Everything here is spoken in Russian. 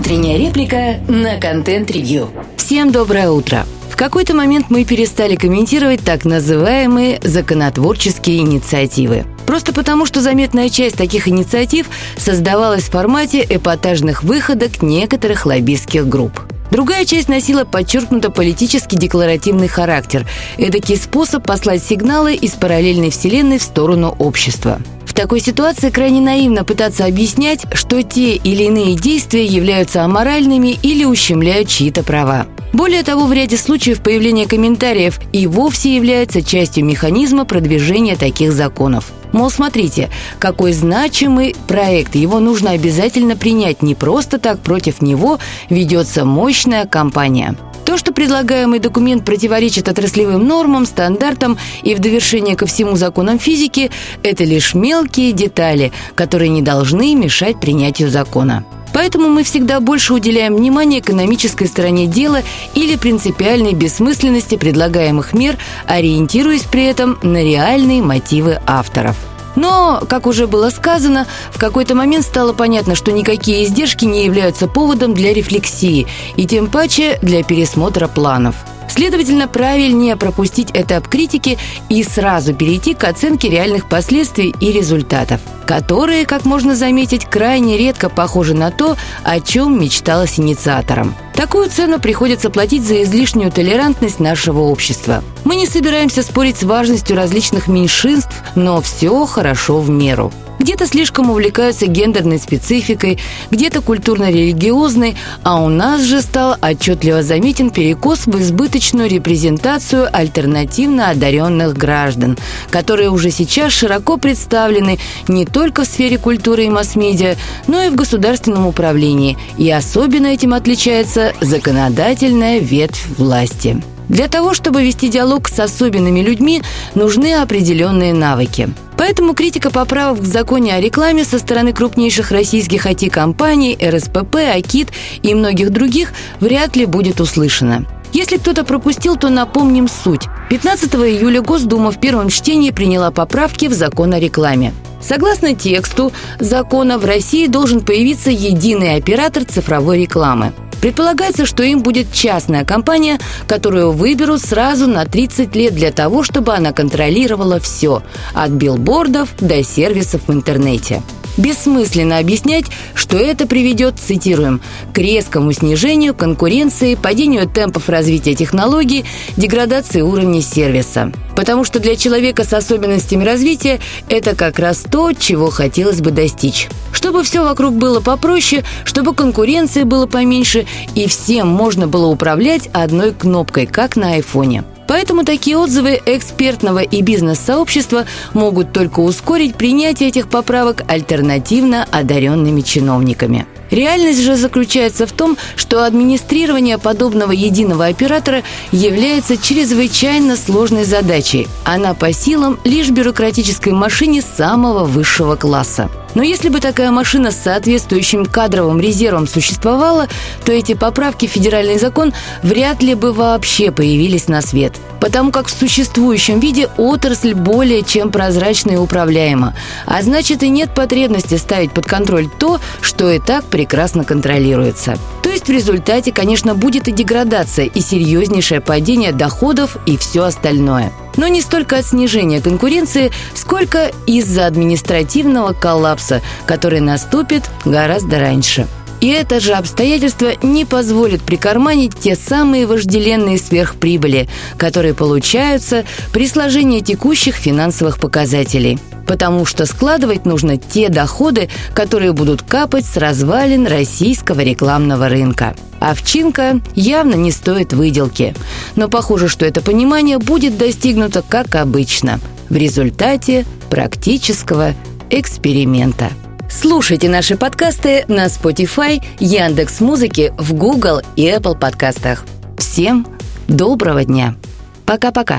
Утренняя реплика на контент-ревью. Всем доброе утро. В какой-то момент мы перестали комментировать так называемые законотворческие инициативы. Просто потому, что заметная часть таких инициатив создавалась в формате эпатажных выходок некоторых лоббистских групп. Другая часть носила подчеркнуто политически декларативный характер. Эдакий способ послать сигналы из параллельной вселенной в сторону общества. Такой ситуации крайне наивно пытаться объяснять, что те или иные действия являются аморальными или ущемляют чьи-то права. Более того, в ряде случаев появление комментариев и вовсе является частью механизма продвижения таких законов. Мол, смотрите, какой значимый проект, его нужно обязательно принять, не просто так против него ведется мощная кампания. То, что предлагаемый документ противоречит отраслевым нормам, стандартам и в довершение ко всему законам физики, это лишь мелкие детали, которые не должны мешать принятию закона. Поэтому мы всегда больше уделяем внимание экономической стороне дела или принципиальной бессмысленности предлагаемых мер, ориентируясь при этом на реальные мотивы авторов – но, как уже было сказано, в какой-то момент стало понятно, что никакие издержки не являются поводом для рефлексии и тем паче для пересмотра планов. Следовательно, правильнее пропустить этап критики и сразу перейти к оценке реальных последствий и результатов, которые, как можно заметить, крайне редко похожи на то, о чем мечталось инициатором. Такую цену приходится платить за излишнюю толерантность нашего общества. Мы не собираемся спорить с важностью различных меньшинств, но все хорошо в меру. Где-то слишком увлекаются гендерной спецификой, где-то культурно-религиозной, а у нас же стал отчетливо заметен перекос в избыточную репрезентацию альтернативно одаренных граждан, которые уже сейчас широко представлены не только в сфере культуры и масс-медиа, но и в государственном управлении. И особенно этим отличается законодательная ветвь власти. Для того, чтобы вести диалог с особенными людьми, нужны определенные навыки. Поэтому критика поправок в законе о рекламе со стороны крупнейших российских IT-компаний, РСПП, АКИТ и многих других вряд ли будет услышана. Если кто-то пропустил, то напомним суть. 15 июля Госдума в первом чтении приняла поправки в закон о рекламе. Согласно тексту закона, в России должен появиться единый оператор цифровой рекламы. Предполагается, что им будет частная компания, которую выберут сразу на 30 лет для того, чтобы она контролировала все – от билбордов до сервисов в интернете. Бессмысленно объяснять, что это приведет, цитируем, к резкому снижению конкуренции, падению темпов развития технологий, деградации уровня сервиса. Потому что для человека с особенностями развития это как раз то, чего хотелось бы достичь. Чтобы все вокруг было попроще, чтобы конкуренции было поменьше и всем можно было управлять одной кнопкой, как на айфоне. Поэтому такие отзывы экспертного и бизнес-сообщества могут только ускорить принятие этих поправок альтернативно одаренными чиновниками. Реальность же заключается в том, что администрирование подобного единого оператора является чрезвычайно сложной задачей. Она по силам лишь бюрократической машине самого высшего класса. Но если бы такая машина с соответствующим кадровым резервом существовала, то эти поправки в федеральный закон вряд ли бы вообще появились на свет. Потому как в существующем виде отрасль более чем прозрачна и управляема. А значит и нет потребности ставить под контроль то, что и так прекрасно контролируется. То есть в результате, конечно, будет и деградация, и серьезнейшее падение доходов и все остальное но не столько от снижения конкуренции, сколько из-за административного коллапса, который наступит гораздо раньше. И это же обстоятельство не позволит прикарманить те самые вожделенные сверхприбыли, которые получаются при сложении текущих финансовых показателей. Потому что складывать нужно те доходы, которые будут капать с развалин российского рекламного рынка. Овчинка явно не стоит выделки. Но похоже, что это понимание будет достигнуто как обычно в результате практического эксперимента. Слушайте наши подкасты на Spotify, Яндекс Музыки, в Google и Apple подкастах. Всем доброго дня. Пока-пока.